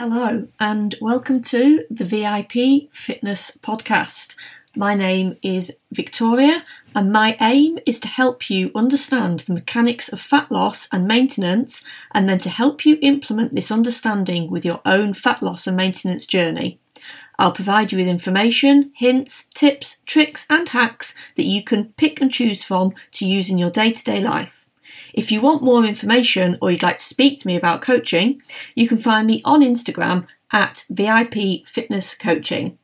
Hello, and welcome to the VIP Fitness Podcast. My name is Victoria, and my aim is to help you understand the mechanics of fat loss and maintenance, and then to help you implement this understanding with your own fat loss and maintenance journey. I'll provide you with information, hints, tips, tricks, and hacks that you can pick and choose from to use in your day to day life. If you want more information or you'd like to speak to me about coaching, you can find me on Instagram at VIP Fitness Coaching.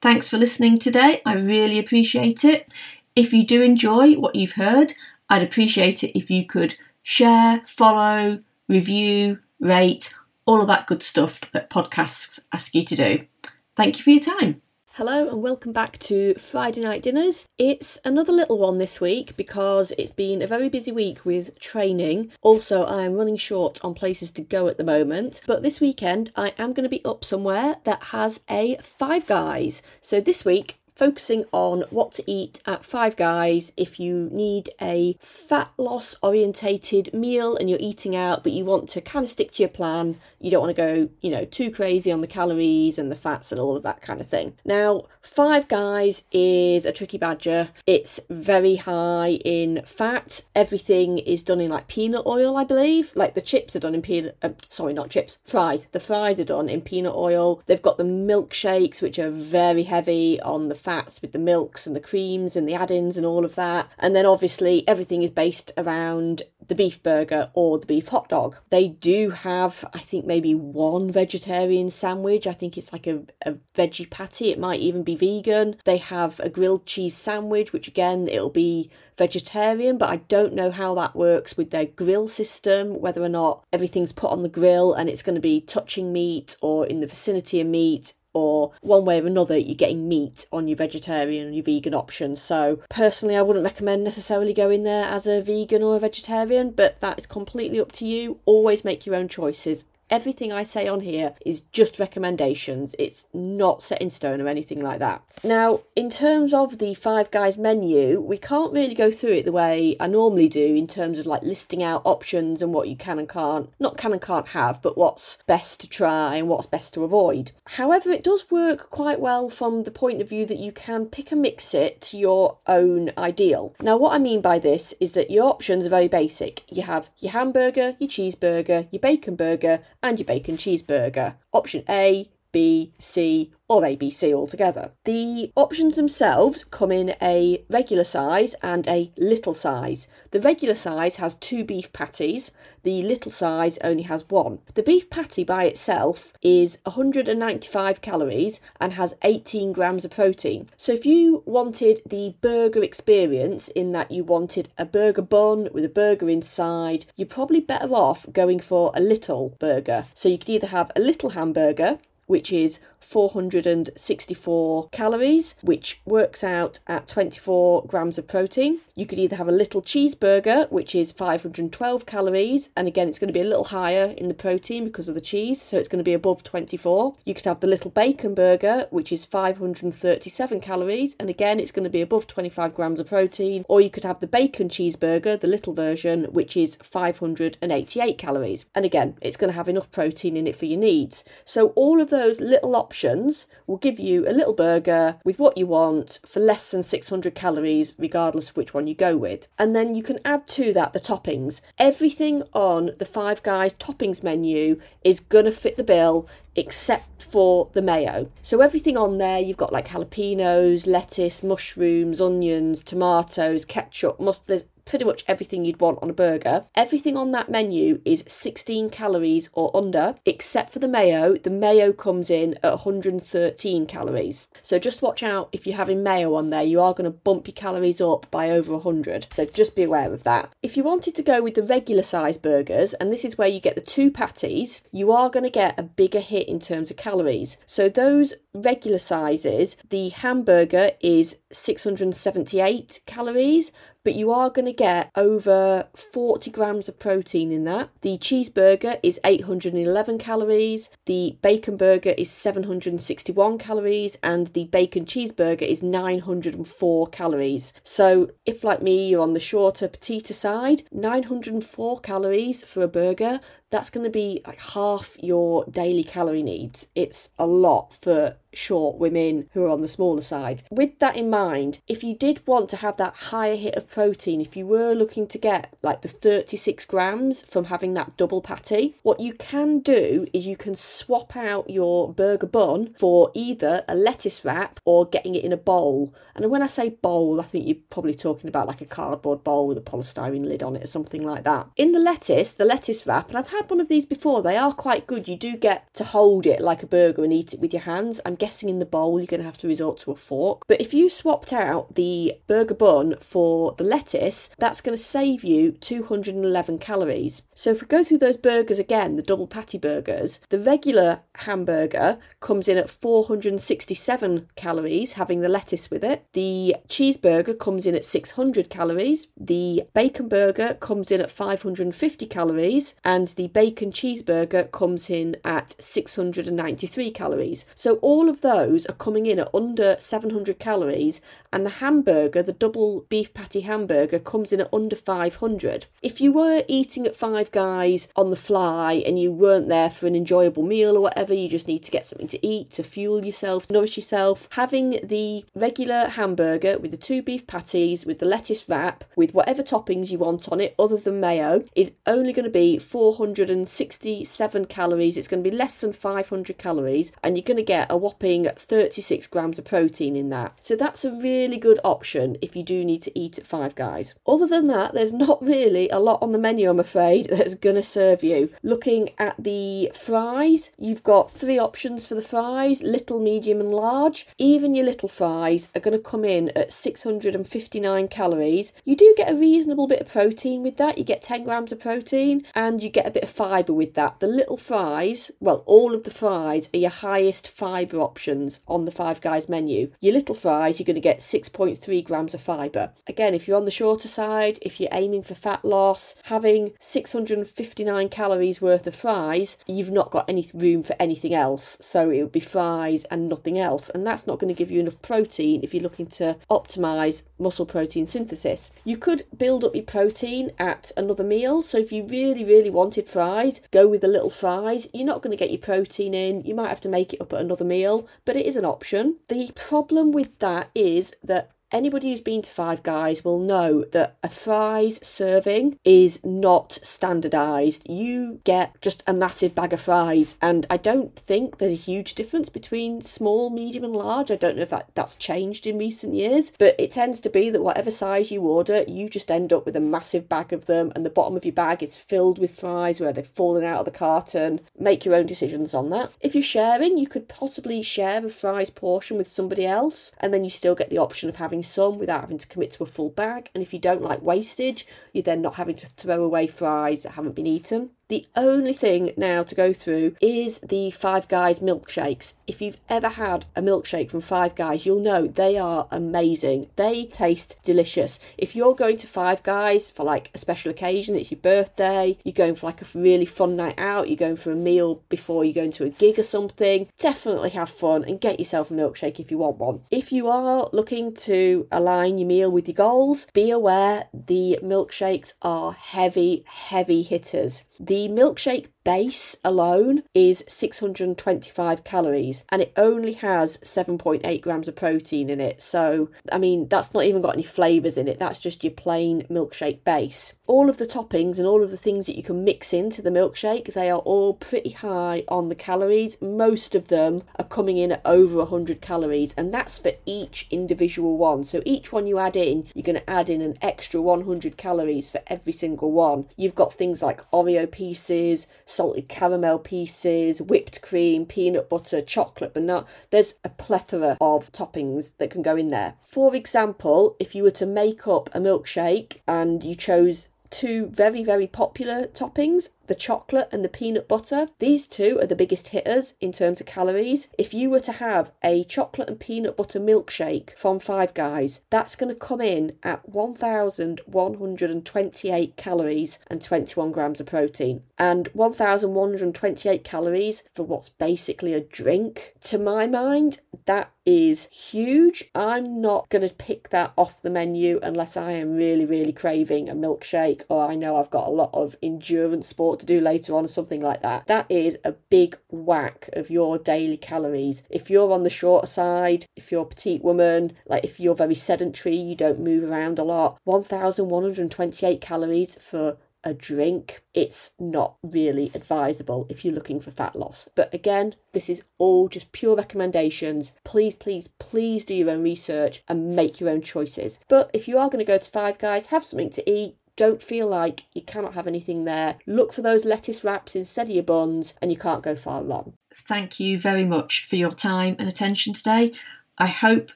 Thanks for listening today. I really appreciate it. If you do enjoy what you've heard, I'd appreciate it if you could share, follow, review, rate, all of that good stuff that podcasts ask you to do. Thank you for your time. Hello and welcome back to Friday Night Dinners. It's another little one this week because it's been a very busy week with training. Also, I'm running short on places to go at the moment, but this weekend I am going to be up somewhere that has a Five Guys. So this week focusing on what to eat at Five Guys if you need a fat loss orientated meal and you're eating out, but you want to kind of stick to your plan. You don't want to go, you know, too crazy on the calories and the fats and all of that kind of thing. Now, Five Guys is a tricky badger. It's very high in fat. Everything is done in like peanut oil, I believe. Like the chips are done in peanut, uh, sorry, not chips, fries. The fries are done in peanut oil. They've got the milkshakes, which are very heavy on the fats with the milks and the creams and the add-ins and all of that. And then obviously everything is based around the beef burger or the beef hot dog. They do have, I think, maybe one vegetarian sandwich. I think it's like a, a veggie patty. It might even be vegan. They have a grilled cheese sandwich, which again, it'll be vegetarian, but I don't know how that works with their grill system, whether or not everything's put on the grill and it's going to be touching meat or in the vicinity of meat or one way or another you're getting meat on your vegetarian and your vegan options. So personally I wouldn't recommend necessarily going there as a vegan or a vegetarian, but that is completely up to you. Always make your own choices. Everything I say on here is just recommendations. It's not set in stone or anything like that. Now, in terms of the Five Guys menu, we can't really go through it the way I normally do in terms of like listing out options and what you can and can't, not can and can't have, but what's best to try and what's best to avoid. However, it does work quite well from the point of view that you can pick and mix it to your own ideal. Now, what I mean by this is that your options are very basic. You have your hamburger, your cheeseburger, your bacon burger, and your bacon cheeseburger. Option A, B, C, or ABC altogether. The options themselves come in a regular size and a little size. The regular size has two beef patties, the little size only has one. The beef patty by itself is 195 calories and has 18 grams of protein. So if you wanted the burger experience in that you wanted a burger bun with a burger inside, you're probably better off going for a little burger. So you could either have a little hamburger which is 464 calories, which works out at 24 grams of protein. You could either have a little cheeseburger, which is 512 calories, and again, it's going to be a little higher in the protein because of the cheese, so it's going to be above 24. You could have the little bacon burger, which is 537 calories, and again, it's going to be above 25 grams of protein. Or you could have the bacon cheeseburger, the little version, which is 588 calories, and again, it's going to have enough protein in it for your needs. So, all of those little options options will give you a little burger with what you want for less than 600 calories, regardless of which one you go with. And then you can add to that the toppings. Everything on the Five Guys toppings menu is gonna fit the bill except for the mayo. So everything on there, you've got like jalapenos, lettuce, mushrooms, onions, tomatoes, ketchup, mustard, pretty much everything you'd want on a burger. Everything on that menu is 16 calories or under, except for the mayo. The mayo comes in at 113 calories. So just watch out if you're having mayo on there, you are going to bump your calories up by over 100. So just be aware of that. If you wanted to go with the regular size burgers, and this is where you get the two patties, you are going to get a bigger hit in terms of calories. So those regular sizes, the hamburger is 678 calories, but you are going to get over 40 grams of protein in that. The cheeseburger is 811 calories, the bacon burger is 761 calories, and the bacon cheeseburger is 904 calories. So, if like me, you're on the shorter, petite side, 904 calories for a burger, that's going to be like half your daily calorie needs. It's a lot for short women who are on the smaller side. With that in mind, if you did want to have that higher hit of protein, if you were looking to get like the 36 grams from having that double patty, what you can do is you can swap out your burger bun for either a lettuce wrap or getting it in a bowl. And when I say bowl, I think you're probably talking about like a cardboard bowl with a polystyrene lid on it or something like that. In the lettuce, the lettuce wrap, and I've had one of these before, they are quite good. You do get to hold it like a burger and eat it with your hands. I'm guessing in the bowl you're going to have to resort to a fork. But if you swapped out the burger bun for the lettuce, that's going to save you 211 calories. So if we go through those burgers again, the double patty burgers, the regular hamburger comes in at 467 calories, having the lettuce with it. The cheeseburger comes in at 600 calories. The bacon burger comes in at 550 calories. And the bacon cheeseburger comes in at 693 calories. So all of those are coming in at under 700 calories. And the hamburger, the double beef patty hamburger, comes in at under 500. If you were eating at Five Guys on the fly and you weren't there for an enjoyable meal or whatever, you just need to get something to eat, to fuel yourself, nourish yourself, having the regular hamburger with the two beef patties, with the lettuce wrap, with whatever toppings you want on it other than mayo, is only going to be 467 calories. It's going to be less than 500 calories, and you're going to get a whopping 36 grams of protein in that. So that's a really good option if you do need to eat at Five Guys. Other than that, there's not really a lot on the menu, I'm afraid, that's going to serve you. Looking at the fries, you've got three options for the fries little, medium, and large. Even your little fries are going to come in at 659 calories. You do get a reasonable bit of protein with that, you get 10 grams of protein, and you get a bit of fibre with that. The little fries, well, all of the fries are your highest fibre options on the Five Guys menu. Your little fries, you're going to get 6.3 grams of fibre. Again, if you're on the shorter side, if you're aiming for fat loss, having 659 calories worth of fries, you've not got any room for anything else. So it would be fries and nothing else. And that's not going to give you enough protein if you're looking to optimize muscle protein synthesis. You could build up your protein at another meal. So if you really, really wanted fries, go with the little fries. You're not going to get your protein in. You might have to make it up at another meal, but it is an option. The problem with that is that Anybody who's been to Five Guys will know that a fries serving is not standardized. You get just a massive bag of fries, and I don't think there's a huge difference between small, medium, and large. I don't know if that, that's changed in recent years, but it tends to be that whatever size you order, you just end up with a massive bag of them, and the bottom of your bag is filled with fries where they've fallen out of the carton. Make your own decisions on that. If you're sharing, you could possibly share a fries portion with somebody else, and then you still get the option of having some without having to commit to a full bag. And if you don't like wastage, you're then not having to throw away fries that haven't been eaten. The only thing now to go through is the Five Guys milkshakes. If you've ever had a milkshake from Five Guys, you'll know they are amazing. They taste delicious. If you're going to Five Guys for like a special occasion, it's your birthday, you're going for like a really fun night out, you're going for a meal before you're going to a gig or something, definitely have fun and get yourself a milkshake if you want one. If you are looking to align your meal with your goals, be aware the milkshakes are heavy, heavy hitters. The milkshake base alone is 625 calories and it only has 7.8 grams of protein in it. So, I mean, that's not even got any flavours in it, that's just your plain milkshake base. All of the toppings and all of the things that you can mix into the milkshake, they are all pretty high on the calories. Most of them are coming in at over 100 calories, and that's for each individual one. So, each one you add in, you're going to add in an extra 100 calories for every single one. You've got things like Oreo pieces, salted caramel pieces, whipped cream, peanut butter, chocolate, banana. There's a plethora of toppings that can go in there. For example, if you were to make up a milkshake and you chose two very, very popular toppings the chocolate and the peanut butter. These two are the biggest hitters in terms of calories. If you were to have a chocolate and peanut butter milkshake from Five Guys, that's going to come in at 1,128 calories and 21 grams of protein. And 1,128 calories for what's basically a drink. To my mind, that is huge. I'm not going to pick that off the menu unless I am really, really craving a milkshake or I know I've got a lot of endurance sports to do later on or something like that. That is a big whack of your daily calories. If you're on the shorter side, if you're a petite woman, like if you're very sedentary, you don't move around a lot, 1128 calories for a drink, it's not really advisable if you're looking for fat loss. But again, this is all just pure recommendations. Please, please, please do your own research and make your own choices. But if you are going to go to Five Guys, have something to eat. Don't feel like you cannot have anything there. Look for those lettuce wraps instead of your buns, and you can't go far wrong. Thank you very much for your time and attention today. I hope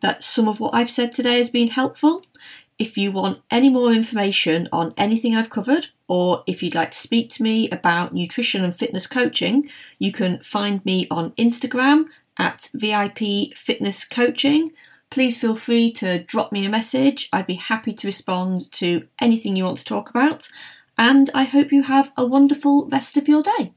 that some of what I've said today has been helpful. If you want any more information on anything I've covered, or if you'd like to speak to me about nutrition and fitness coaching, you can find me on Instagram at VIP Fitness Coaching. Please feel free to drop me a message. I'd be happy to respond to anything you want to talk about. And I hope you have a wonderful rest of your day.